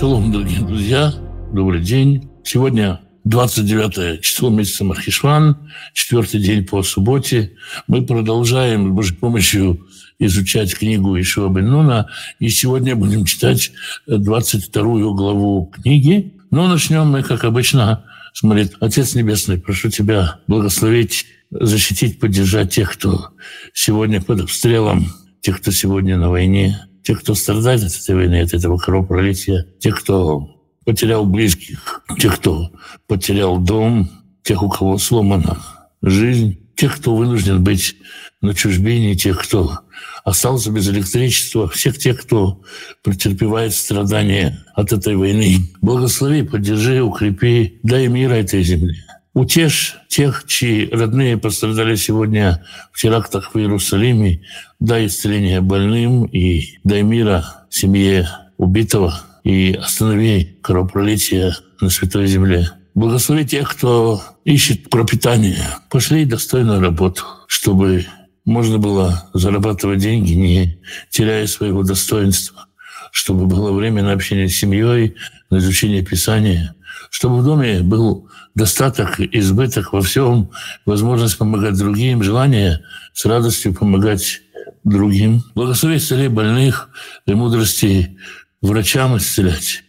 Шалом, дорогие друзья. Добрый день. Сегодня 29 число месяца Мархишван, четвертый день по субботе. Мы продолжаем с Божьей помощью изучать книгу Ишуа бен Нуна. И сегодня будем читать 22 главу книги. Но начнем мы, как обычно, смотреть. Отец Небесный, прошу Тебя благословить, защитить, поддержать тех, кто сегодня под обстрелом, тех, кто сегодня на войне, тех, кто страдает от этой войны, от этого кровопролития, тех, кто потерял близких, тех, кто потерял дом, тех, у кого сломана жизнь, тех, кто вынужден быть на чужбине, тех, кто остался без электричества, всех тех, кто претерпевает страдания от этой войны. Благослови, поддержи, укрепи, дай мира этой земле. Утешь тех, чьи родные пострадали сегодня в терактах в Иерусалиме. Дай исцеление больным и дай мира семье убитого и останови кровопролитие на Святой Земле. Благослови тех, кто ищет пропитание. Пошли достойную работу, чтобы можно было зарабатывать деньги, не теряя своего достоинства, чтобы было время на общение с семьей, на изучение Писания, чтобы в доме был достаток, избыток во всем, возможность помогать другим, желание с радостью помогать другим. Благослови исцелей больных, и мудрости врачам исцелять.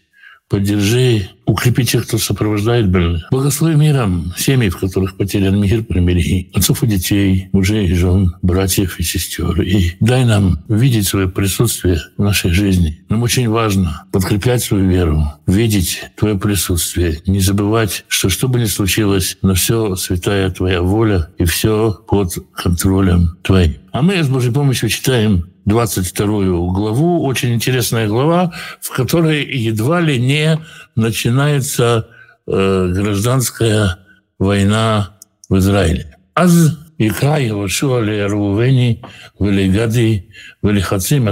Поддержи укрепи тех, кто сопровождает больных. Благослови миром семьи, в которых потерян мир, примири отцов и детей, мужей и жен, братьев и сестер. И дай нам видеть свое присутствие в нашей жизни. Нам очень важно подкреплять свою веру, видеть Твое присутствие, не забывать, что что бы ни случилось, но все святая Твоя воля и все под контролем Твоим. А мы с Божьей помощью читаем 22 главу, очень интересная глава, в которой едва ли не начинается э, гражданская война в Израиле. Аз икра Йошуа ли Рувени, вели Гади, вели Хацим,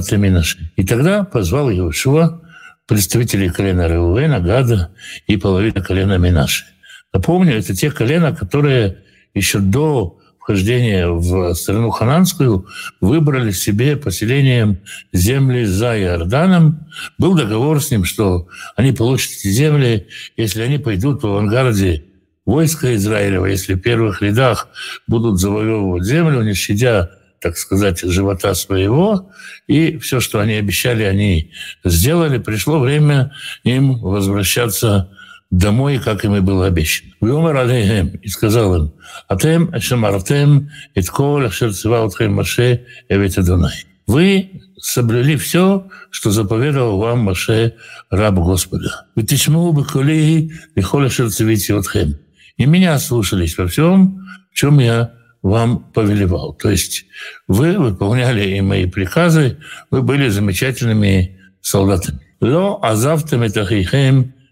И тогда позвал Йошуа представителей колена Реувена, Гада и половины колена Минаши. Напомню, это те колена, которые еще до вхождения в страну хананскую выбрали себе поселением земли за Иорданом. Был договор с ним, что они получат эти земли, если они пойдут в авангарде войска Израилева, если в первых рядах будут завоевывать землю, не щадя так сказать, живота своего, и все, что они обещали, они сделали. Пришло время им возвращаться домой, как им и было обещано. Виомер алейхем, и сказал им, «Атем шамартем et кол ашер циваутхем Маше эвет Адонай». Вы соблюли все, что заповедовал вам Маше, раб Господа. «Вы тишму бы коли и хол ашер цивитиотхем». И меня слушались во всем, в чем я вам повелевал. То есть вы выполняли и мои приказы, вы были замечательными солдатами. «Ло азавтем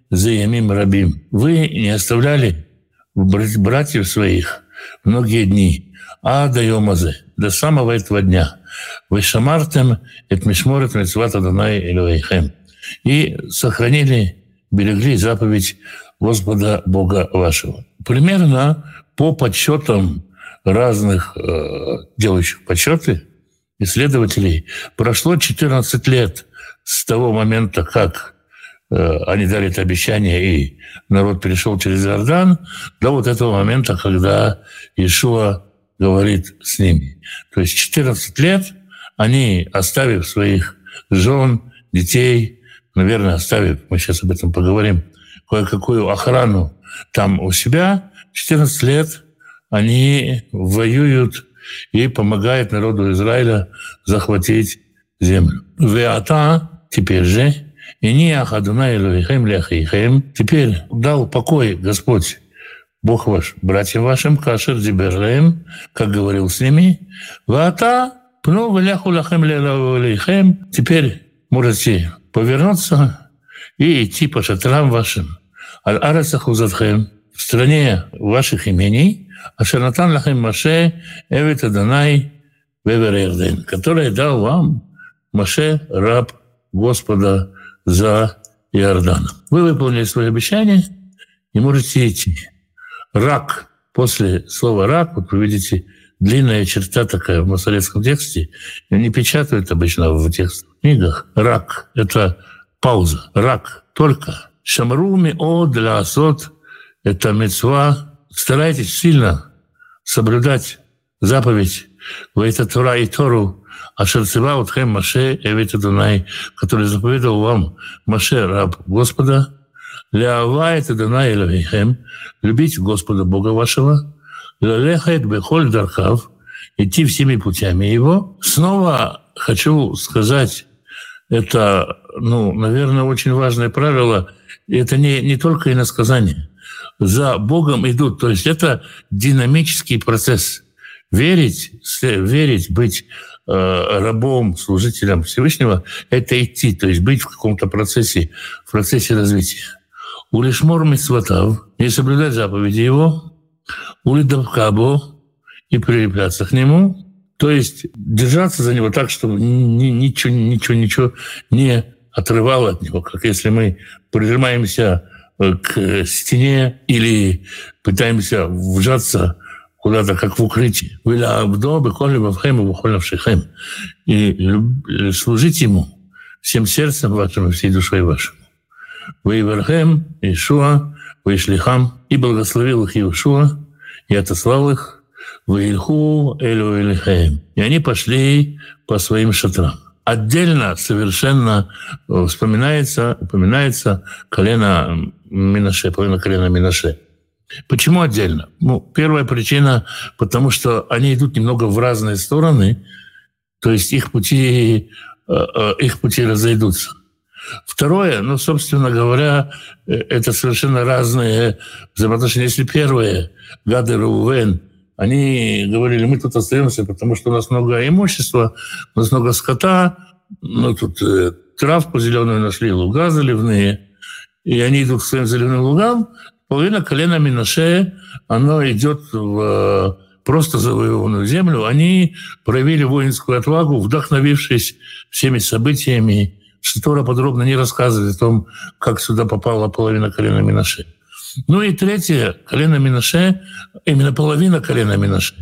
этахихем заямим рабим. Вы не оставляли братьев своих многие дни, а до до самого этого дня. Вы шамартем эт мишморет мецват Адонай Элюэйхем. И сохранили, берегли заповедь Господа Бога вашего. Примерно по подсчетам разных э, делающих подсчеты, исследователей, прошло 14 лет с того момента, как они дали это обещание, и народ перешел через Иордан, до вот этого момента, когда Иешуа говорит с ними. То есть 14 лет они, оставив своих жен, детей, наверное, оставив, мы сейчас об этом поговорим, кое-какую охрану там у себя, 14 лет они воюют и помогают народу Израиля захватить землю. Веата теперь же и не Ахадуна Илухим Ляхихим. Теперь дал покой Господь, Бог ваш, братьям вашим, Кашер Диберлем, как говорил с ними, Вата Пну Валяху Лахем Лехем. Теперь можете повернуться и идти по шатрам вашим. Аль-Арасах Узадхем, в стране ваших имений, Ашанатан Лахем Маше, Эвит Аданай, Вевер который дал вам Маше, раб Господа за Иорданом. Вы выполнили свои обещания и можете идти. Рак. После слова «рак» вот вы видите длинная черта такая в масоретском тексте. Не печатают обычно в текстовых книгах. Рак — это Пауза. Рак. Только. Шамруми о для асот – это мецва. Старайтесь сильно соблюдать заповедь в это Тора и Тору, а шерцева вот хэм Маше, Эвет Адонай, который заповедовал вам Маше, раб Господа, Леава это Донай Элавейхем, любить Господа Бога вашего, Лелехает Бехоль Дархав, идти всеми путями его. Снова хочу сказать, это, ну, наверное, очень важное правило. Это не, не только иносказание. За Богом идут. То есть это динамический процесс. Верить, верить, быть рабом, служителем Всевышнего, это идти, то есть быть в каком-то процессе, в процессе развития. Улишмор митцватав, не соблюдать заповеди его, улидавкабо, и прилепляться к нему, то есть держаться за него так, чтобы ничего, ничего, ничего не отрывало от него, как если мы прижимаемся э, к стене или пытаемся вжаться куда-то, как в укрытии. И служить ему всем сердцем вашим и всей душой вашим. Вы Иверхем, Ишуа, вы Шлихам, и благословил их Иешуа, и отослал их Ваильху Элю Элихаем. И они пошли по своим шатрам. Отдельно совершенно вспоминается, упоминается колено Минаше, половина колена Минаше. Почему отдельно? Ну, первая причина, потому что они идут немного в разные стороны, то есть их пути, э, э, их пути разойдутся. Второе, ну, собственно говоря, это совершенно разные взаимоотношения. Если первое, Гады Рувен, они говорили, мы тут остаемся, потому что у нас много имущества, у нас много скота, ну тут э, травку зеленую нашли, луга заливные, и они идут к своим заливным лугам, половина колена Минаше, оно идет в э, просто завоеванную землю. Они проявили воинскую отвагу, вдохновившись всеми событиями. Штора подробно не рассказывает о том, как сюда попала половина колена Минаше. Ну и третье, колено Минаше, именно половина колена Минаше,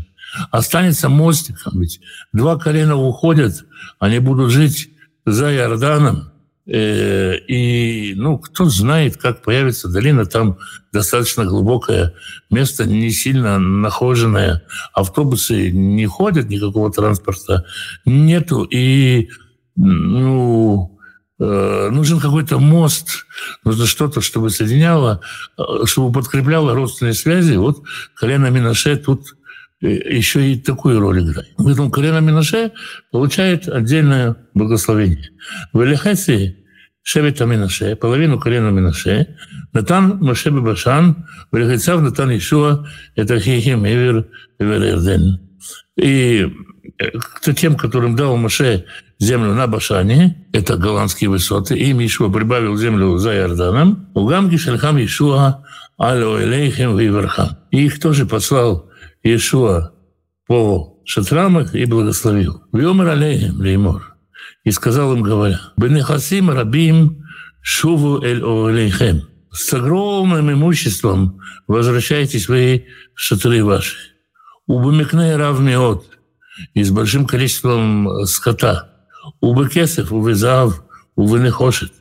останется мостиком. Ведь два колена уходят, они будут жить за Иорданом. Э, и, ну, кто знает, как появится долина, там достаточно глубокое место, не сильно нахоженное. Автобусы не ходят, никакого транспорта нету. И, ну, Э, нужен какой-то мост, нужно что-то, чтобы соединяло, э, чтобы подкрепляло родственные связи. Вот колено Минаше тут еще и такую роль играет. Поэтому колено Минаше получает отдельное благословение. В Элихеции Шевета Минаше, половину колена Минаше, Натан Маше Башан, в Элихецав Натан Ишуа, это Хихим Эвер, Эвер И кто тем, которым дал Маше землю на Башане, это голландские высоты, и Ишуа прибавил землю за Иорданом, у Гамги Шельхам Ишуа Алло Элейхем Виверхам. И их тоже послал Ишуа по шатрам их и благословил. Вьомер Алейхем Леймор. И сказал им, говоря, Бенехасим Рабим Шуву Эль Олейхем. С огромным имуществом возвращайтесь вы в шатры ваши. Убамикне равмиот. И с большим количеством скота Убекесов, увязав, увынехошет.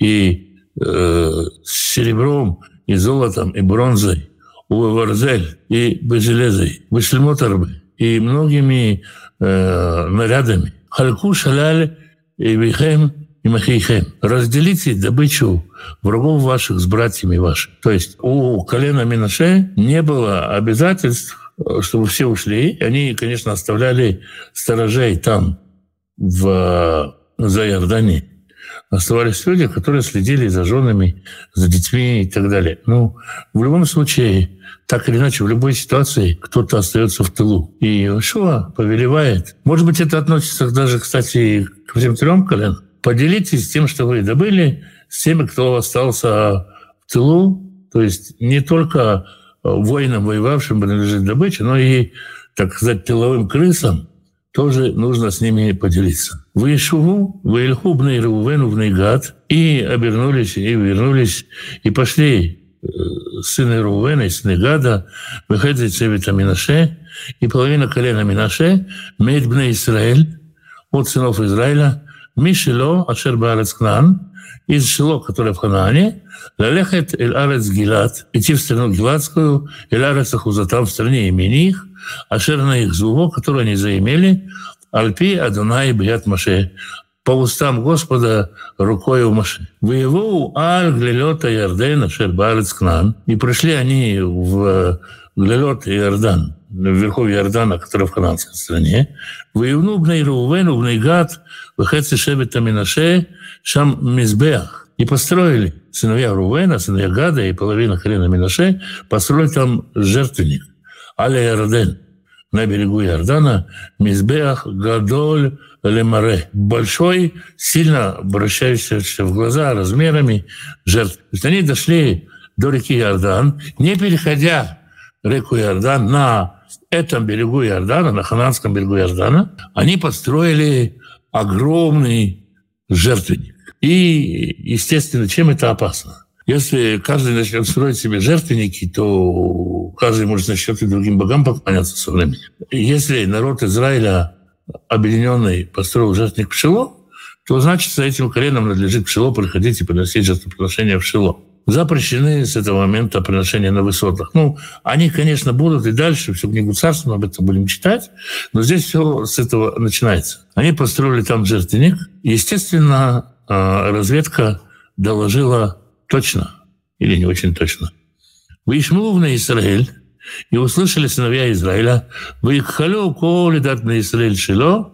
И э, с серебром, и золотом, и бронзой, уварзель, и безелезой, бешлемотарбы, и многими э, нарядами. Хальку шаляль и вихем и махейхем. Разделите добычу врагов ваших с братьями вашими. То есть у колена Минаше не было обязательств, чтобы все ушли. Они, конечно, оставляли сторожей там, в, за Иорданией оставались люди, которые следили за женами, за детьми и так далее. Ну, в любом случае, так или иначе, в любой ситуации кто-то остается в тылу. И Иошуа повелевает. Может быть, это относится даже, кстати, к всем трем коленам. Поделитесь тем, что вы добыли, с теми, кто остался в тылу. То есть не только воинам, воевавшим, принадлежит добыча, но и, так сказать, тыловым крысам – тоже нужно с ними поделиться. Вы Шуву, вы Ильхубный Рувену и обернулись, и вернулись, и пошли э, сыны Рувена и сыны Гада, выходит Цевита Минаше, и половина колена Минаше, Мейд Бне Израиль, от сынов Израиля, Мишело, Ашер Баарец Кнан, из Шило, которое в Ханаане, Лалехет Эль Арец Гилат, идти в страну Гиладскую, Эль Арец Ахузатам в стране имени их, Ашер на их зло, которое они заимели, Альпи Адунай Бият Маше, по устам Господа рукой у Маше. Воеву Аль Глелета Ярден Ашер Баарец Кнан, и пришли они в Глелет Иордан, в верховье Иордана, который в хананской стране, воевну бней Рувену, бней Гад, выхэцы шебета Минаше, шам Мизбеах. И построили сыновья Рувена, сыновья Гада и половина колена Минаше, построили там жертвенник. Аля Иорден, на берегу Иордана, Мизбеах Гадоль Лемаре. Большой, сильно обращающийся в глаза размерами жертв. То есть они дошли до реки Иордан, не переходя реку Иордан на этом берегу Иордана, на Хананском берегу Иордана, они построили огромный жертвенник. И, естественно, чем это опасно? Если каждый начнет строить себе жертвенники, то каждый может начать и другим богам поклоняться со временем. Если народ Израиля объединенный построил жертвенник в Шило, то значит, за этим коленом надлежит в Шило приходить и приносить жертвоприношение в Шило запрещены с этого момента приношения на высотах. Ну, они, конечно, будут и дальше, всю книгу царства мы об этом будем читать, но здесь все с этого начинается. Они построили там жертвенник. Естественно, разведка доложила точно или не очень точно. Вышму на Израиль, и услышали сыновья Израиля, «Ваикхалю коли дат на Израиль Шило»,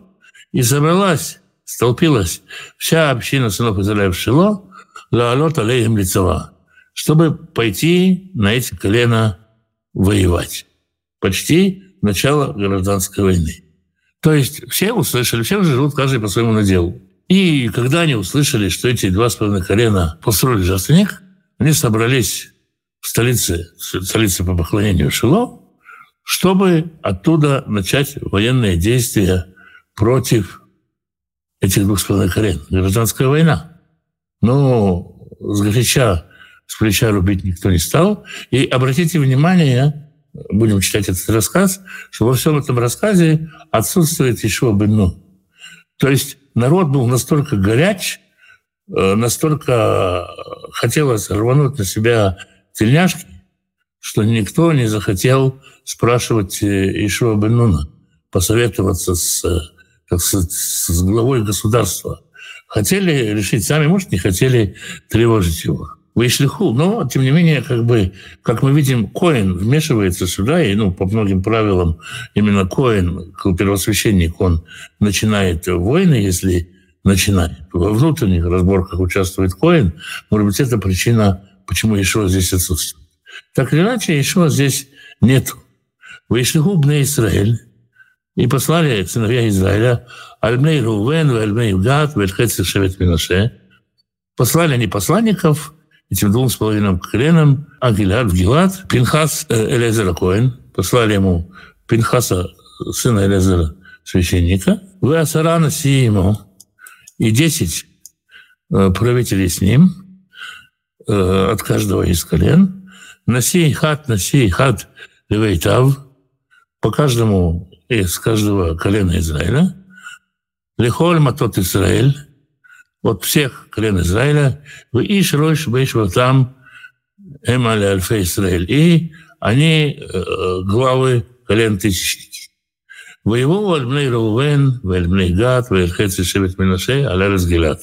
и собралась, столпилась вся община сынов Израиля в Шило, «Лаалот алейхим лицова», чтобы пойти на эти колена воевать. Почти начало гражданской войны. То есть все услышали, все живут каждый по своему наделу. И когда они услышали, что эти два с половиной колена построили жертвенник, они собрались в столице, столице по поклонению Шило, чтобы оттуда начать военные действия против этих двух с половиной колен. Гражданская война. Но сгоряча с плеча рубить никто не стал. И обратите внимание, будем читать этот рассказ, что во всем этом рассказе отсутствует еще Бен То есть народ был настолько горяч, э, настолько хотелось рвануть на себя тельняшки, что никто не захотел спрашивать э, Ишуа Бен посоветоваться с, как с, с главой государства. Хотели решить сами, может, не хотели тревожить его. Вейшлиху, но, тем не менее, как бы, как мы видим, Коин вмешивается сюда, и, ну, по многим правилам, именно Коин, первосвященник, он начинает войны, если начинает. Во внутренних разборках участвует Коин, может быть, это причина, почему Ишуа здесь отсутствует. Так или иначе, Ишуа здесь нет. Вейшлиху бне Израиль, и послали сыновья Израиля, Альмей Рувен, Альмей Гад, Вельхецер Шевет Минаше, послали они посланников – этим двум с половиной коленам Агилад в Гилад, Пинхас э, Элезера Коэн, послали ему Пинхаса, сына Элезера, священника, вы Асарана ему и десять э, правителей с ним э, от каждого из колен, Наси хат, наси хат левейтав, по каждому из каждого колена Израиля, Лихоль матот Израиль, от всех колен Израиля, в Иш Рош там Эмали Альфе Израиль. И они главы колен тысячники. Воевал Альбней Раувен, Вальбней Гад, Вальхец и Шевет Минаше, Аля Разгилат.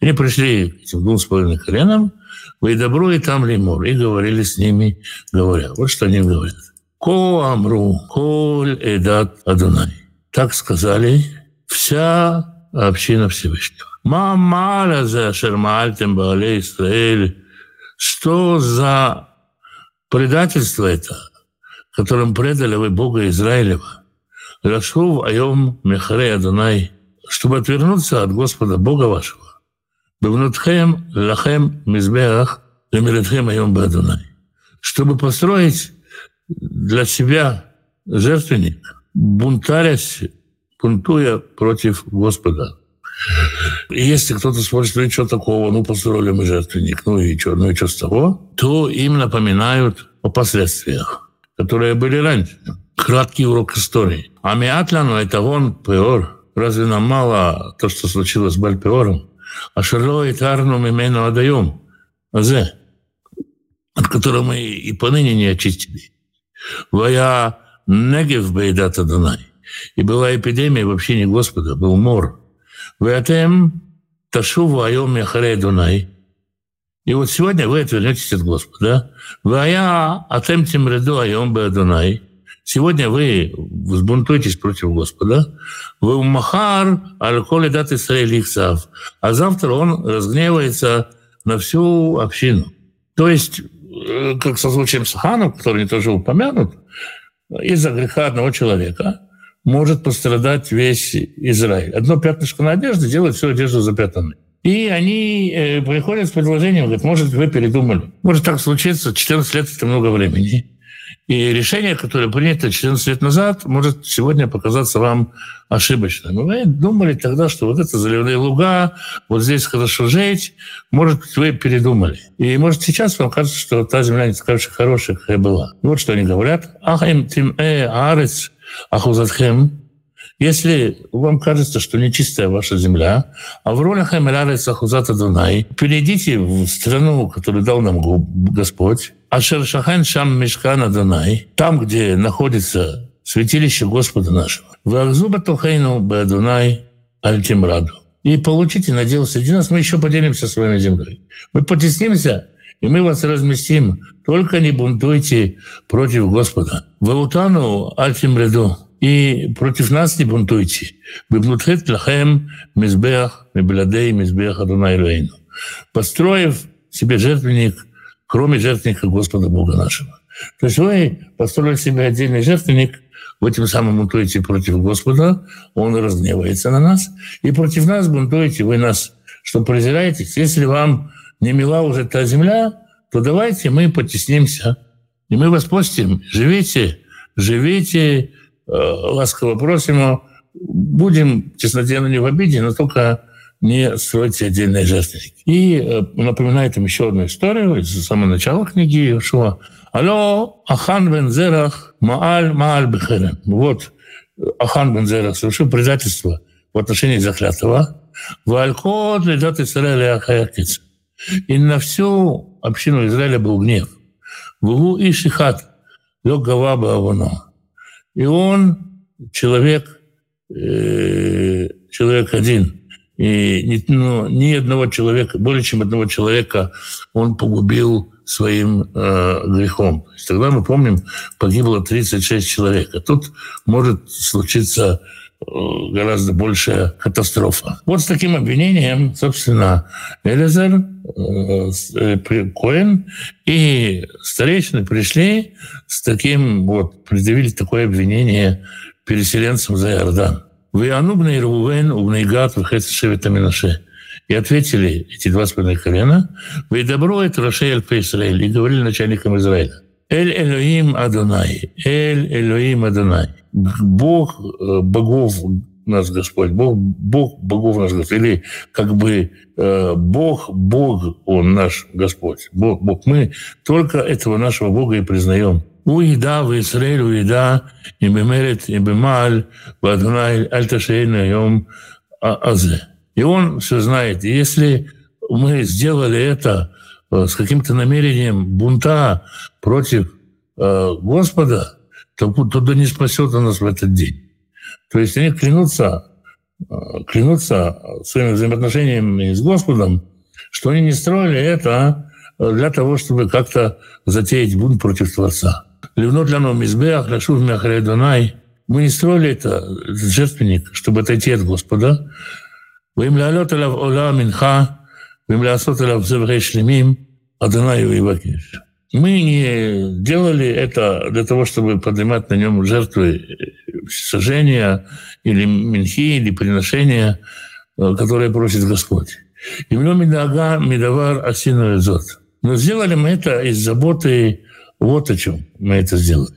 Они пришли к этим двум с половиной коленам, вы добро и там лимур, и говорили с ними, говоря. Вот что они говорят. Ко амру, коль эдат Адунай. Так сказали вся община Всевышнего. Мамара за Шермальтем Баале Израиль. Что за предательство это, которым предали вы Бога Израилева? Рашув Айом Мехаре Адонай, чтобы отвернуться от Господа Бога вашего. Бевнутхем Лахем Мизбеах Лемиретхем Айом Бадонай. Чтобы построить для себя жертвенник, бунтарясь, бунтуя против Господа. И если кто-то спросит, ну и что такого, ну построили мы жертвенник, ну и что, ну и что с того, то им напоминают о последствиях, которые были раньше. Краткий урок истории. А миатляну это вон пеор, разве нам мало то, что случилось с Бальпиором? А Шарло и Тарну Мимену отдаем. Азе, от которого мы и поныне не очистили. Вая Негев Бейдата Дунай. И была эпидемия в общине Господа, был мор. Ватем Ташуву Айом Яхарей Дунай. И вот сегодня вы отвернетесь от Господа. Вая Атем Тимреду Айом Беадунай. Сегодня вы взбунтуетесь против Господа. Вы махар аль-коли дат Исраилихсав. А завтра он разгневается на всю общину. То есть, как со случаем с Ханом, который тоже упомянут, из-за греха одного человека может пострадать весь Израиль. Одно пятнышко на одежде делает всю одежду запятанной. И они э, приходят с предложением, говорят, может, вы передумали. Может так случиться, 14 лет – это много времени. И решение, которое принято 14 лет назад, может сегодня показаться вам ошибочным. Вы думали тогда, что вот это заливные луга, вот здесь хорошо жить, может быть, вы передумали. И может сейчас вам кажется, что та земля не такая уж и хорошая, какая была. И вот что они говорят. Ахим тим э арец ахузатхем. Если вам кажется, что нечистая ваша земля, а в ролях Эмирарец Ахузата Дунай, перейдите в страну, которую дал нам Господь, Ашер Шахан Шам Мешкана Дунай, там, где находится святилище Господа нашего. Вахзуба Тухейну Бадунай Альтимраду. И получите надел среди нас, мы еще поделимся с вами землей. Мы потеснимся, и мы вас разместим. Только не бунтуйте против Господа. Ваутану Альтимраду. И против нас не бунтуйте. Беблутхет лахем мизбех мебладей мизбех Адунай Рейну. Построив себе жертвенник кроме жертвенника Господа Бога нашего. То есть вы построили себе отдельный жертвенник, вы тем самым бунтуете против Господа, Он разгневается на нас, и против нас бунтуете, вы нас, что презираете. Если вам не мила уже та земля, то давайте мы потеснимся, и мы вас постим. Живите, живите, э, ласково просим, будем тесноденно не в обиде, но только не строить отдельные жертвенники. И э, напоминает им еще одну историю из самого начала книги Иошуа. Алло, Ахан бен Зерах, Мааль, Мааль Бехерем. Вот Ахан бен Зерах совершил предательство в отношении заклятого. Валькот ледат Израиля Ахаякиц. И на всю общину Израиля был гнев. Вугу и Шихат, лег Гаваба Авано. И он человек, э, человек один – и ни, ну, ни одного человека, более чем одного человека он погубил своим э, грехом. Тогда мы помним, погибло 36 человек. А тут может случиться гораздо большая катастрофа. Вот с таким обвинением, собственно, Элизер, э, э, Коэн и старейшины пришли с таким, вот, предъявили такое обвинение переселенцам за Иордан. Вы анубный Рувен, убный гад, выхет шевета Минаше. И ответили эти два с половиной колена, вы добро это Рашель по Израилю, и говорили начальникам Израиля. Эль Элоим Адонай. Эль Элоим Адонай. Бог э, богов наш Господь, Бог, Бог богов наш Господь, или как бы э, Бог, Бог Он наш Господь, Бог, Бог. Мы только этого нашего Бога и признаем. Уида в Израиль, уида, и бемерет, и бемаль, Адонай, альташейна, йом а, азе. И он все знает. И если мы сделали это, с каким-то намерением бунта против Господа, то, то да не спасет он нас в этот день. То есть они клянутся, клянутся своими взаимоотношениями с Господом, что они не строили это для того, чтобы как-то затеять бунт против Творца. Ливнот ляну мизбех, лашув мяхаре Дунай. Мы не строили это, этот жертвенник, чтобы отойти от Господа. Алав ола минха, вим лясот алав зеврей шлемим, Адонай Ивакиш. Мы не делали это для того, чтобы поднимать на нем жертвы сожжения или минхи, или приношения, которые просит Господь. И медага медавар асину Но сделали мы это из заботы вот о чем мы это сделали.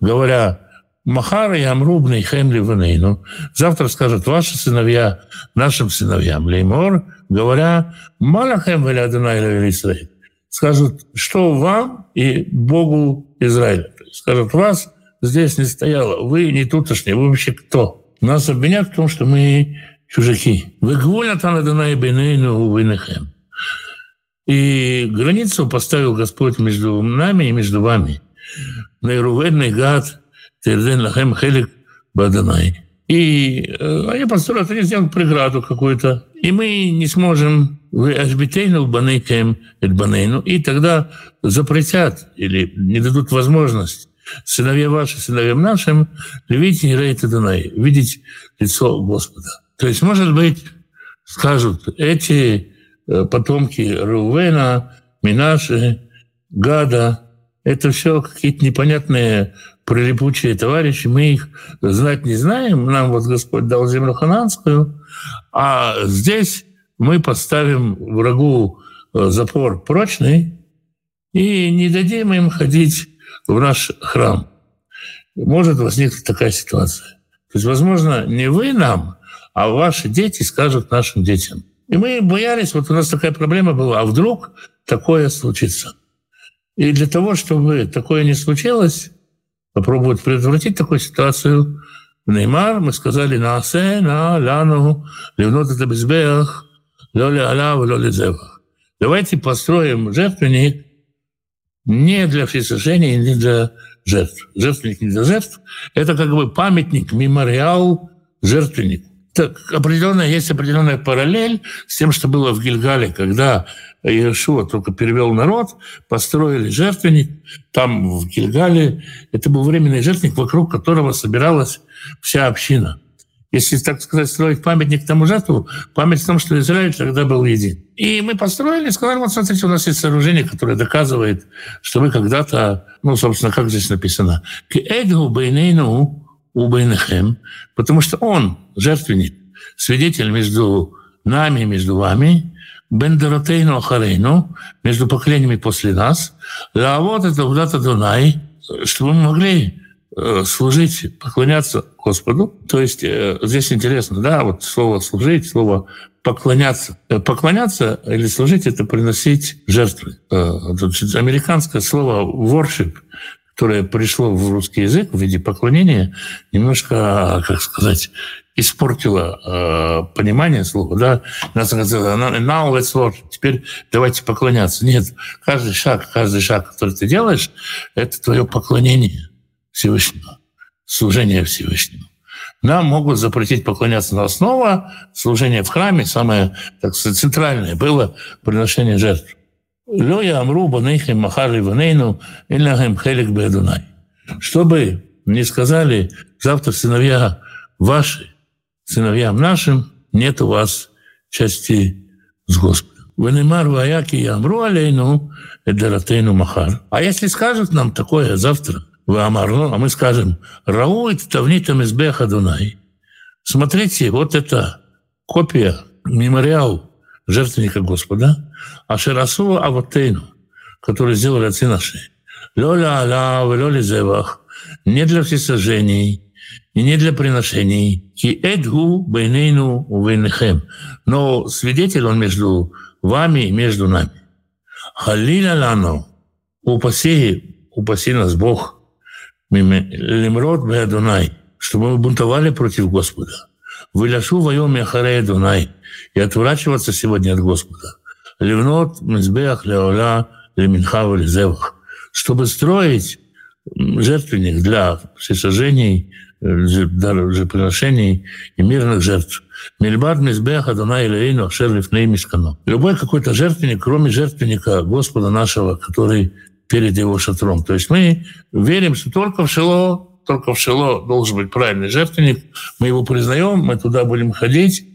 Говоря, Махара и Амрубный Хемли Ванейну, завтра скажут ваши сыновья нашим сыновьям, Леймор, говоря, Малахем Валядана Израиль, скажут, что вам и Богу Израиля. Скажут, вас здесь не стояло, вы не тутошние, вы вообще кто? Нас обвинят в том, что мы чужаки. Вы гволят Анадана и Бенейну Венехем. И границу поставил Господь между нами и между вами. Нейруведный гад, Терден Лахем Хелик Баданай. И э, они построят, они сделают преграду какую-то. И мы не сможем вы ажбитейну банейкаем банейну, и тогда запретят или не дадут возможность сыновья ваши, сыновьям нашим, видеть Нирейта Дунай, видеть лицо Господа. То есть, может быть, скажут, эти э, потомки Рувена, Минаши, Гада, это все какие-то непонятные прилипучие товарищи, мы их знать не знаем, нам вот Господь дал землю хананскую, а здесь мы поставим врагу э, запор прочный и не дадим им ходить в наш храм. Может возникнуть такая ситуация. То есть, возможно, не вы нам, а ваши дети скажут нашим детям. И мы боялись, вот у нас такая проблема была, а вдруг такое случится. И для того, чтобы такое не случилось, попробовать предотвратить такую ситуацию, Неймар, мы сказали, на асе, на ляну, ливнот это безбех, лоли аля, лоли зевах. Давайте построим жертвенник не для всесожжения, не для жертв. Жертвенник не для жертв. Это как бы памятник, мемориал жертвеннику. Так, определенная, есть определенная параллель с тем, что было в Гильгале, когда Иешуа только перевел народ, построили жертвенник. Там, в Гильгале, это был временный жертвенник, вокруг которого собиралась вся община. Если, так сказать, строить памятник тому жертву, память в том, что Израиль тогда был един. И мы построили, сказали, вот смотрите, у нас есть сооружение, которое доказывает, что мы когда-то, ну, собственно, как здесь написано, потому что он, жертвенник, свидетель между нами, между вами, Бендеротейну Ахарейну, между поколениями после нас, а вот это куда-то Дунай, чтобы мы могли Э, служить, поклоняться Господу. То есть э, здесь интересно, да, вот слово «служить», слово «поклоняться». Э, поклоняться или служить — это приносить жертвы. Американское слово «worship», которое пришло в русский язык в виде поклонения, немножко, как сказать, испортило э, понимание слова, да, нас сказали, now let's worship, теперь давайте поклоняться. Нет, каждый шаг, каждый шаг, который ты делаешь, это твое поклонение. Всевышнего, служение Всевышнему. Нам могут запретить поклоняться, но основа служения в храме, самое так сказать, центральное, было приношение жертв. Лёя амру банейхим махари ванейну иллахем хелик бедунай. Чтобы не сказали, завтра сыновья ваши, сыновьям нашим, нет у вас части с Господом. Венемар ваяки амру алейну эдаратейну махар. А если скажут нам такое завтра, Ваамарну, а мы скажем, Рауит Тавнитам Избеха Дунай. Смотрите, вот это копия, мемориал жертвенника Господа, а Шерасу Аватейну, который сделали отцы наши. Лоля Аля, Лоли Зевах, не для всесожжений, и не для приношений. Ки эдгу бейнейну увейнехем. Но свидетель он между вами и между нами. Халиля лану, упаси, упаси нас Бог – Лимрод Беадунай, чтобы мы бунтовали против Господа. Выляшу воем Яхарея Дунай и отворачиваться сегодня от Господа. Ливнот Мизбеах Леоля Леминха Лизевах, чтобы строить жертвенник для всесожжений, жертвоприношений и мирных жертв. Мильбад Мизбеха Дана Илейну Шерлиф Неймискану. Любой какой-то жертвенник, кроме жертвенника Господа нашего, который перед его шатром. То есть мы верим, что только в Шило, только в Шило должен быть правильный жертвенник. Мы его признаем, мы туда будем ходить.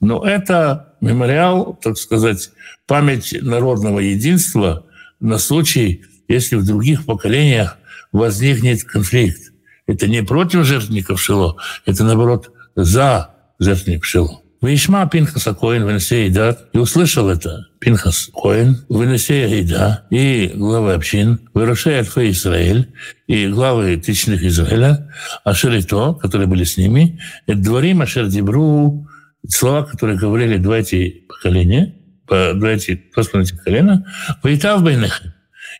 Но это мемориал, так сказать, память народного единства на случай, если в других поколениях возникнет конфликт. Это не против жертвенников Шило, это, наоборот, за жертвенник Шило. Вишма Пинхаса Коин Венесея Дат, и услышал это Пинхас Коин, Венесея Ида, и главы общин, Вырушей Альфа Израиль, и главы тысячных Израиля, Ашерито, которые были с ними, это дворим Ашер Дебру, слова, которые говорили два эти поколения, два эти, посмотрите, колена, Ваитав Бейнех,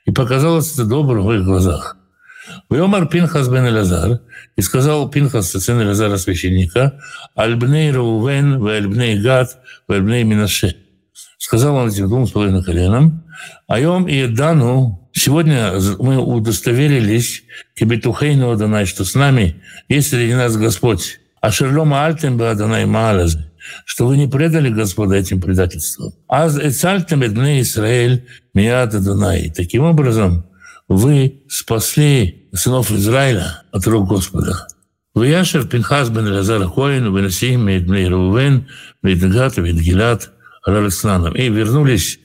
и показалось это добрым в их глазах. Вьомар Пинхас бен Элазар, и сказал Пинхас, сын Элазара священника, Альбней Раувен, Вальбней Гад, Вальбней Минаше. Сказал он этим двум с половиной коленам, Айом и Дану, сегодня мы удостоверились, Кибетухейну Адонай, что с нами есть среди нас Господь. А Шерлома Альтем Адонай Маалазы что вы не предали Господа этим предательством. А Эцальтем Эдне Израиль Миад Адонай. Таким образом, вы спасли сынов Израиля от рук Господа. Вияшер Пинхас бен Лазар Коин, Бенасим, Медмей Рувен, Медгат, Медгилат, Александром. И вернулись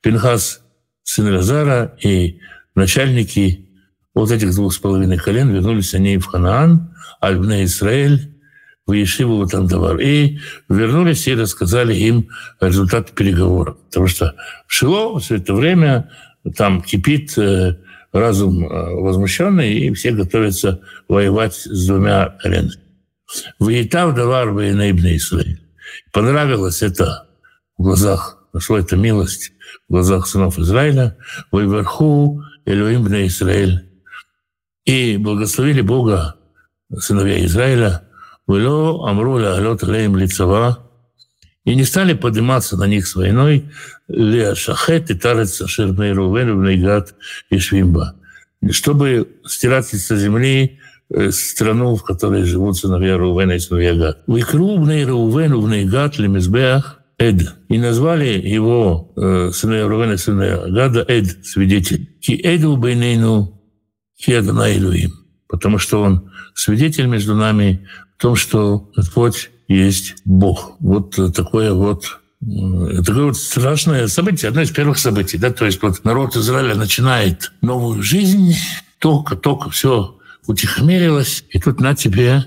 Пинхас, сын Лазара, и начальники вот этих двух с половиной колен вернулись они в Ханаан, Альбне Израиль, в Ешиву Тандавар. И вернулись и рассказали им результат переговоров. Потому что в Шило все это время там кипит э, разум э, возмущенный, и все готовятся воевать с двумя коленами. Ваитав давар военейбный Израиль. Понравилось это в глазах, нашло это милость в глазах сынов Израиля. Вайверху Элюим бне Израиль. И благословили Бога сыновья Израиля. Вело Амруля Алот Лейм Лицава. И не стали подниматься на них с войной, Леа Шахет и Тарец Ашер Рувен, Гад и Швимба, чтобы стирать со земли страну, в которой живут сыновья Рувена и сыновья Гад. Выкру Бней Рувен, Бней Гад, Лемезбеах, Эд. И назвали его сыновья Рувена и сыновья Гада Эд, свидетель. Ки Эду Бейнейну, Ки Адонай Илуим. Потому что он свидетель между нами в том, что Господь есть Бог. Вот такое вот такое вот страшное событие, одно из первых событий. Да? То есть вот народ Израиля начинает новую жизнь, только-только все утихомирилось, и тут на тебе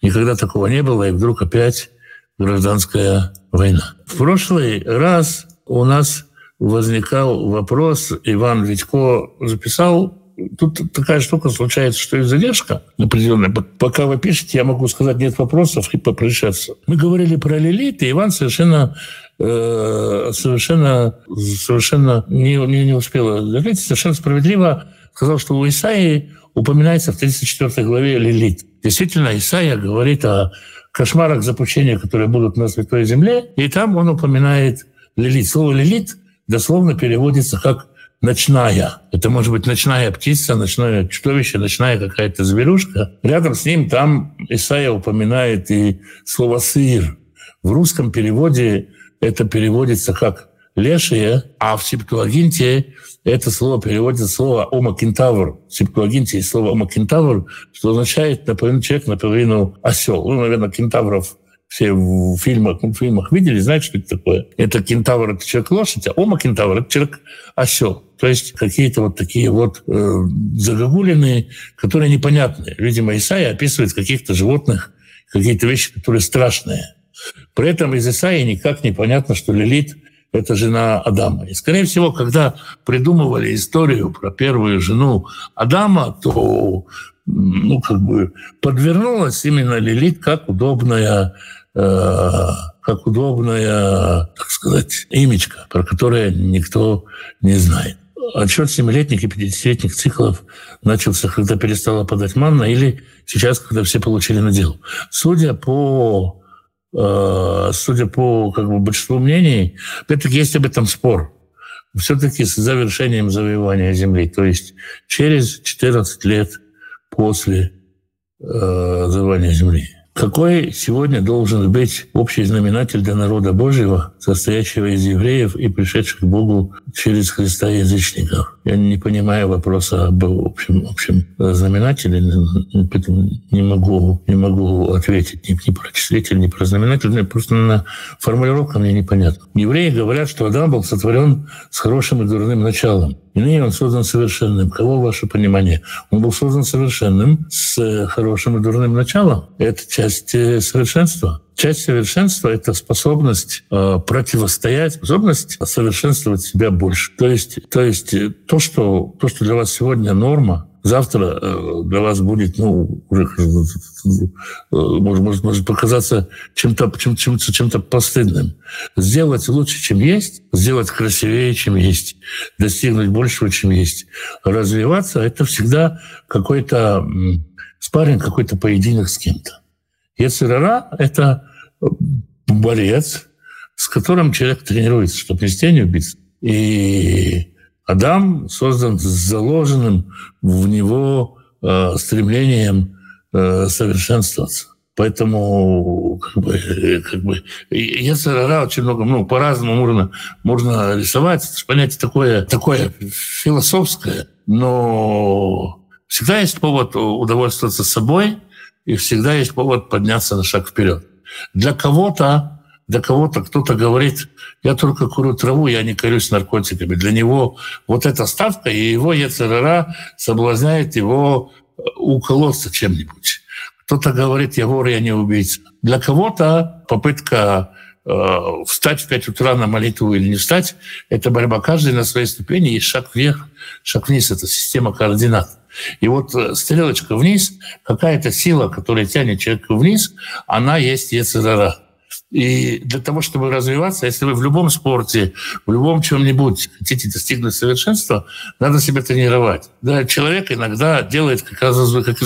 никогда такого не было, и вдруг опять гражданская война. В прошлый раз у нас возникал вопрос, Иван Витько записал тут такая штука случается, что есть задержка определенная. Пока вы пишете, я могу сказать нет вопросов и попрощаться. Мы говорили про Лилит, и Иван совершенно э, совершенно, совершенно не, не, не успел говорить, совершенно справедливо сказал, что у Исаии упоминается в 34 главе Лилит. Действительно, Исаия говорит о кошмарах запущения, которые будут на Святой Земле, и там он упоминает Лилит. Слово «лилит» дословно переводится как ночная. Это может быть ночная птица, ночное чудовище, ночная какая-то зверюшка. Рядом с ним там Исаия упоминает и слово «сыр». В русском переводе это переводится как «лешие», а в Септуагинте это слово переводится слово «омакентавр». В Септуагинте есть слово «омакентавр», что означает наполовину человек, наполовину осел. Ну, наверное, кентавров все в фильмах, в фильмах видели, знаете, что это такое? Это кентавр, это человек-лошадь, а ома кентавр, это человек-осел. То есть какие-то вот такие вот э, загогулины, которые непонятные. Видимо, Исаия описывает каких-то животных, какие-то вещи, которые страшные. При этом из Исаии никак не понятно, что Лилит — это жена Адама. И, скорее всего, когда придумывали историю про первую жену Адама, то ну, как бы подвернулась именно Лилит как удобная как удобная, так сказать, имечка, про которое никто не знает. Отчет семилетних и 50-летних циклов начался, когда перестала подать манна, или сейчас, когда все получили надел. Судя по, э, судя по как бы, большинству мнений, опять-таки есть об этом спор. Все-таки с завершением завоевания Земли, то есть через 14 лет после э, завоевания Земли. Какой сегодня должен быть общий знаменатель для народа Божьего, состоящего из евреев и пришедших к Богу через Христа язычников? Я не понимаю вопроса об общем, общем знаменателе, поэтому не могу, не могу ответить ни, ни про числитель, ни про знаменатель. Просто на формулировка мне непонятна. Евреи говорят, что Адам был сотворен с хорошим и дурным началом. И ныне он создан совершенным. Кого ваше понимание? Он был создан совершенным, с хорошим и дурным началом. Это часть э, совершенства. Часть совершенства — это способность э, противостоять, способность совершенствовать себя больше. То есть, то есть э, то, что, то, что для вас сегодня норма, завтра э, для вас будет, ну, уже, э, может, может, может показаться чем-то чем, чем, чем-то постыдным. Сделать лучше, чем есть, сделать красивее, чем есть, достигнуть большего, чем есть. Развиваться — это всегда какой-то спарринг, какой-то поединок с кем-то. Ецерара — это борец, с которым человек тренируется, чтобы не убиться. И Адам создан с заложенным в него э, стремлением э, совершенствоваться. Поэтому как бы, как бы Ецерара очень много, ну, по-разному можно, можно рисовать. Это понятие такое, такое философское, но всегда есть повод удовольствоваться собой, и всегда есть повод подняться на шаг вперед. Для кого-то для кого-то кто-то говорит, я только курю траву, я не корюсь наркотиками. Для него вот эта ставка, и его ЕЦРРА соблазняет его э, уколоться чем-нибудь. Кто-то говорит, я вор, я не убийца. Для кого-то попытка э, встать в 5 утра на молитву или не встать, это борьба. Каждый на своей ступени есть шаг вверх, шаг вниз. Это система координат. И вот э, стрелочка вниз, какая-то сила, которая тянет человека вниз, она есть ЕЦРРА. И для того, чтобы развиваться, если вы в любом спорте, в любом чем-нибудь хотите достигнуть совершенства, надо себя тренировать. Да, человек иногда делает как раз как,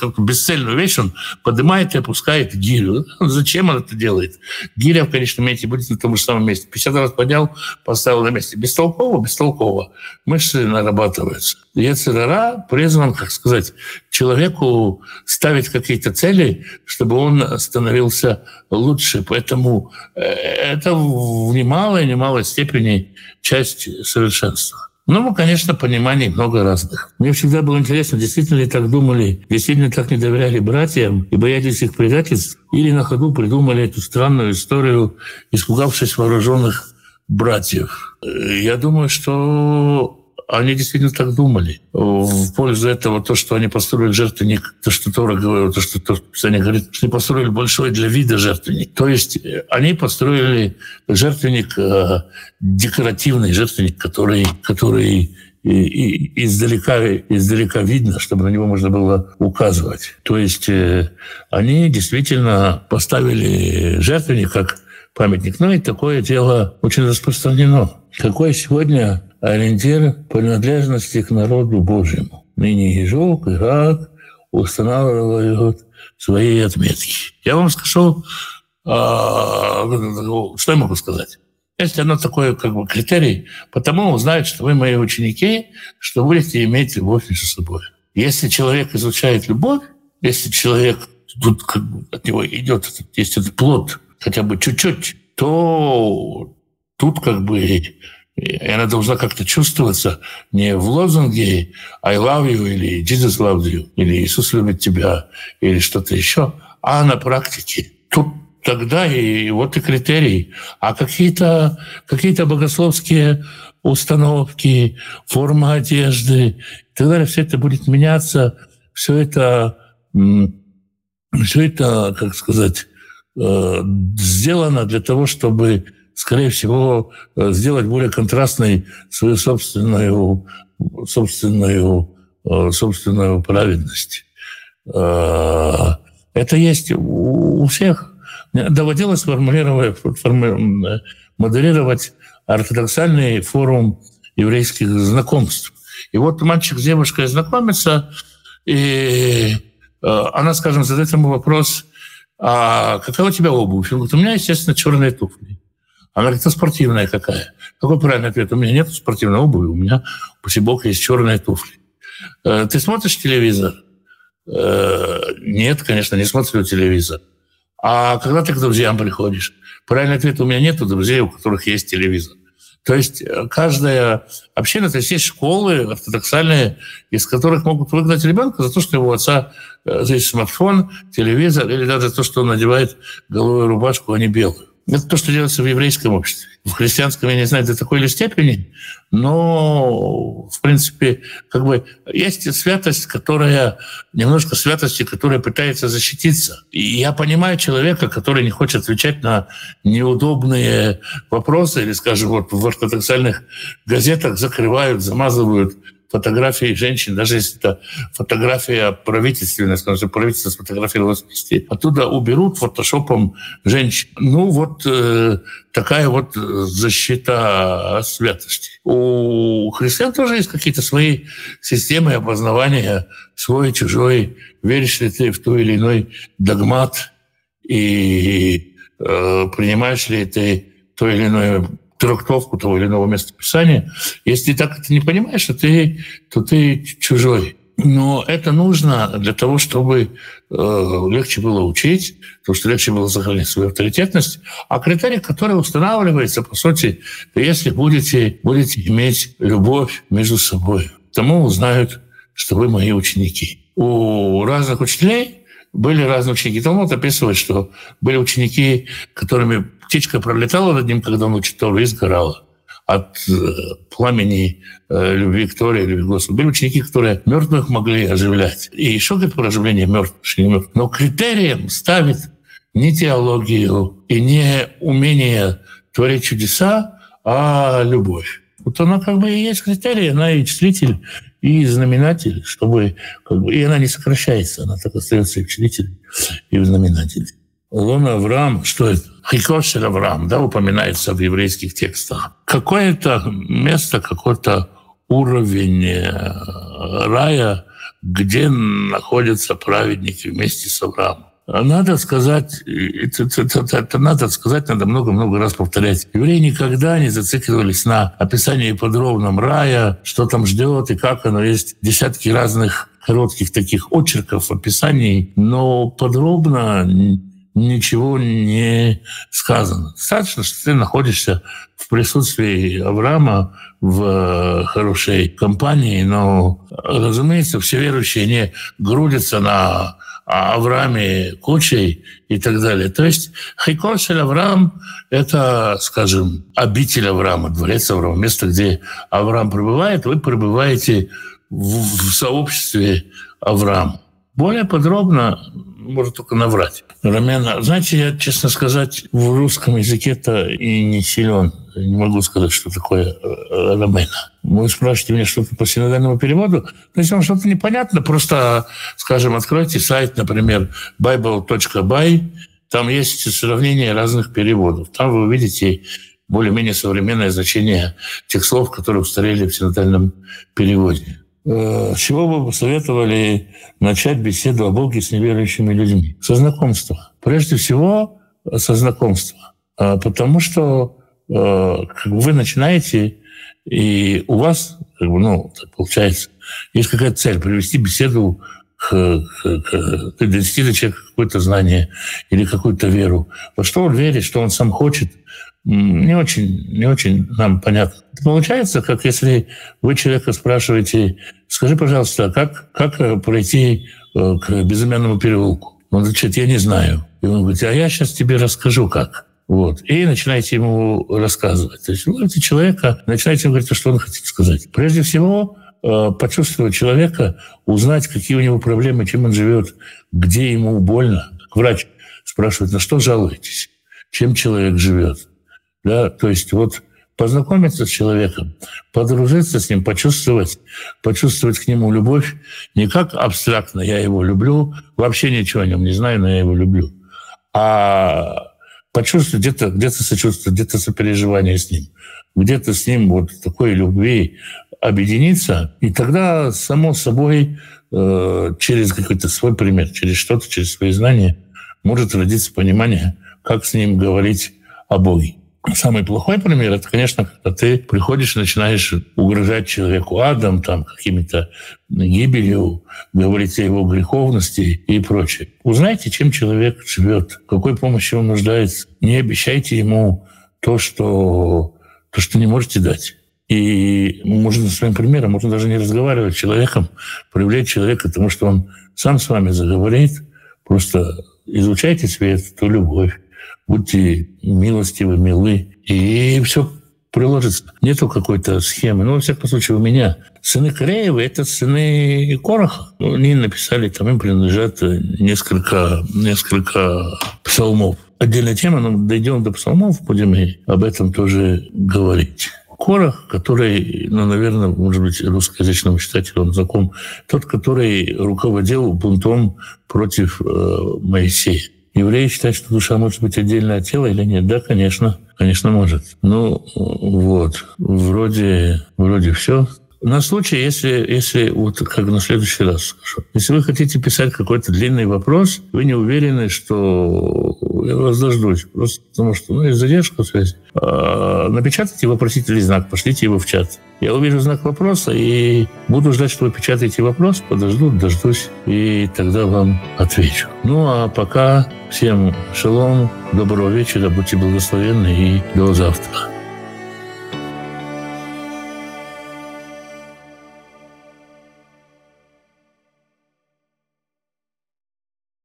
как бесцельную вещь, он поднимает и опускает гирю. Зачем он это делает? Гиря в конечном месте будет на том же самом месте. 50 раз поднял, поставил на месте. Бестолково, бестолково. Мышцы нарабатываются. ЕЦРРА призван, как сказать, человеку ставить какие-то цели, чтобы он становился лучше. Поэтому э, это в немалой, немалой степени часть совершенства. Ну, конечно, пониманий много разных. Мне всегда было интересно, действительно ли так думали, действительно так не доверяли братьям и боялись их предательств, или на ходу придумали эту странную историю, испугавшись вооруженных братьев. Э, я думаю, что они действительно так думали. В пользу этого то, что они построили жертвенник, то, что Тора говорит, то, что то, Писание говорит, что они построили большой для вида жертвенник. То есть э, они построили жертвенник э, декоративный, жертвенник, который, который и, и издалека, издалека видно, чтобы на него можно было указывать. То есть э, они действительно поставили жертвенник как памятник. Ну и такое дело очень распространено. Какое сегодня ориентир принадлежности к народу Божьему. Ныне Ежок и Гак устанавливают свои отметки. Я вам скажу, а, что я могу сказать. Если оно такое как бы критерий, потому узнают, что вы мои ученики, что будете иметь любовь между собой. Если человек изучает любовь, если человек тут как бы от него идет, есть этот плод хотя бы чуть-чуть, то тут как бы и она должна как-то чувствоваться не в лозунге «I love you» или «Jesus loves you» или «Иисус любит тебя» или что-то еще, а на практике. Тут тогда и вот и критерий. А какие-то какие богословские установки, форма одежды и так далее, все это будет меняться, все это, все это, как сказать, э, сделано для того, чтобы скорее всего, э, сделать более контрастной свою собственную, собственную, э, собственную праведность. Э, это есть у всех. Доводилось моделировать ортодоксальный форум еврейских знакомств. И вот мальчик с девушкой знакомится, и она, скажем, задает ему вопрос, а какая у тебя обувь? Он говорит, у меня, естественно, черные туфли. Она говорит, а спортивная какая? Какой правильный ответ? У меня нет спортивной обуви, у меня у Сибока есть черные туфли. Э, ты смотришь телевизор? Э, нет, конечно, не смотрю телевизор. А когда ты к друзьям приходишь? Правильный ответ, у меня нет друзей, у которых есть телевизор. То есть э, каждая община, то есть есть школы ортодоксальные, из которых могут выгнать ребенка за то, что его отца есть смартфон, телевизор, или даже то, что он надевает голубую рубашку, а не белую. Это то, что делается в еврейском обществе. В христианском, я не знаю, до такой ли степени, но, в принципе, как бы есть святость, которая, немножко святости, которая пытается защититься. И я понимаю человека, который не хочет отвечать на неудобные вопросы, или, скажем, вот в ортодоксальных газетах закрывают, замазывают фотографии женщин, даже если это фотография правительственная, скажем, правительство сфотографировалось вместе, оттуда уберут фотошопом женщин. Ну вот э, такая вот защита святости. У христиан тоже есть какие-то свои системы опознавания, свой, чужой, веришь ли ты в ту или иной догмат, и э, принимаешь ли ты то или иное трактовку того или иного местописания. Если ты так это не понимаешь, то ты, то ты чужой. Но это нужно для того, чтобы э, легче было учить, потому что легче было сохранить свою авторитетность. А критерий, который устанавливается, по сути, если будете, будете иметь любовь между собой, тому узнают, что вы мои ученики. У разных учителей были разные ученики. Талмуд описывает, что были ученики, которыми птичка пролетала над ним, когда он учит Тору, и сгорала от э, пламени э, любви к Торе, любви к Господу. Были ученики, которые мертвых могли оживлять. И еще говорит про оживление мертвых, не мертвых. Но критерием ставит не теологию и не умение творить чудеса, а любовь. Вот она как бы и есть критерий, она и числитель, и знаменатель, чтобы как бы, и она не сокращается, она так остается и в числителе, и в знаменателе. Лона Авраам, что это? Хикошель Авраам, да, упоминается в еврейских текстах. Какое-то место, какой-то уровень э, рая, где находятся праведники вместе с Авраамом. Надо сказать, это, это, это, это надо сказать, надо много-много раз повторять. Евреи никогда не зацикливались на описании подробном рая, что там ждет и как оно. Есть десятки разных коротких таких очерков, описаний, но подробно ничего не сказано. Достаточно, что ты находишься в присутствии Авраама в хорошей компании, но, разумеется, все верующие не грудятся на Аврааме кучей и так далее. То есть Хайкошель Авраам — это, скажем, обитель Авраама, дворец Авраама, место, где Авраам пребывает, вы пребываете в, в сообществе Авраама. Более подробно может только наврать. Ромена, знаете, я, честно сказать, в русском языке-то и не силен. Не могу сказать, что такое э, ромена. Вы спрашиваете меня что-то по синодальному переводу. То есть вам что-то непонятно, просто, скажем, откройте сайт, например, bible.by, там есть сравнение разных переводов. Там вы увидите более-менее современное значение тех слов, которые устарели в синодальном переводе. Э, с чего бы посоветовали начать беседу о Боге с неверующими людьми? Со знакомства. Прежде всего, со знакомства. А, потому что э, вы начинаете, и у вас, как бы, ну, получается, есть какая-то цель привести беседу к, к, к, донести до человека какое-то знание или какую-то веру. Во что он верит, что он сам хочет – не очень, не очень нам понятно. получается, как если вы человека спрашиваете, скажи, пожалуйста, как, как э, пройти э, к безымянному переулку? Он отвечает, я не знаю. И он говорит, а я сейчас тебе расскажу, как. Вот. И начинаете ему рассказывать. То есть ловите человека, начинаете говорить, что он хочет сказать. Прежде всего, э, почувствовать человека, узнать, какие у него проблемы, чем он живет, где ему больно. Врач спрашивает, на что жалуетесь, чем человек живет. Да? То есть вот познакомиться с человеком, подружиться с ним, почувствовать, почувствовать к нему любовь не как абстрактно «я его люблю», вообще ничего о нем не знаю, но я его люблю, а почувствовать где-то где сочувствие, где-то сопереживание с ним, где-то с ним вот такой любви объединиться, и тогда, само собой, э, через какой-то свой пример, через что-то, через свои знания может родиться понимание, как с ним говорить о Боге. Самый плохой пример — это, конечно, когда ты приходишь и начинаешь угрожать человеку адом, там, какими-то гибелью, говорить о его греховности и прочее. Узнайте, чем человек живет, какой помощи он нуждается. Не обещайте ему то, что, то, что не можете дать. И можно своим примером, можно даже не разговаривать с человеком, проявлять человека, потому что он сам с вами заговорит. Просто изучайте свет, ту любовь, будьте милостивы, милы, и все приложится. Нету какой-то схемы. Ну, во всяком случае, у меня сыны Кореевы — это сыны Короха. Ну, они написали, там им принадлежат несколько, несколько псалмов. Отдельная тема, но дойдем до псалмов, будем и об этом тоже говорить. Корах, который, ну, наверное, может быть, русскоязычному читателю он знаком, тот, который руководил бунтом против э, Моисея. Евреи считают, что душа может быть отдельно от тела или нет? Да, конечно, конечно, может. Ну, вот, вроде, вроде все. На случай, если, если вот как на следующий раз скажу, если вы хотите писать какой-то длинный вопрос, вы не уверены, что я вас дождусь, просто потому что ну, есть задержка связи. А, напечатайте вопросительный знак, пошлите его в чат. Я увижу знак вопроса и буду ждать, что вы печатаете вопрос, подожду, дождусь, и тогда вам отвечу. Ну а пока всем шалом, доброго вечера, будьте благословенны и до завтра.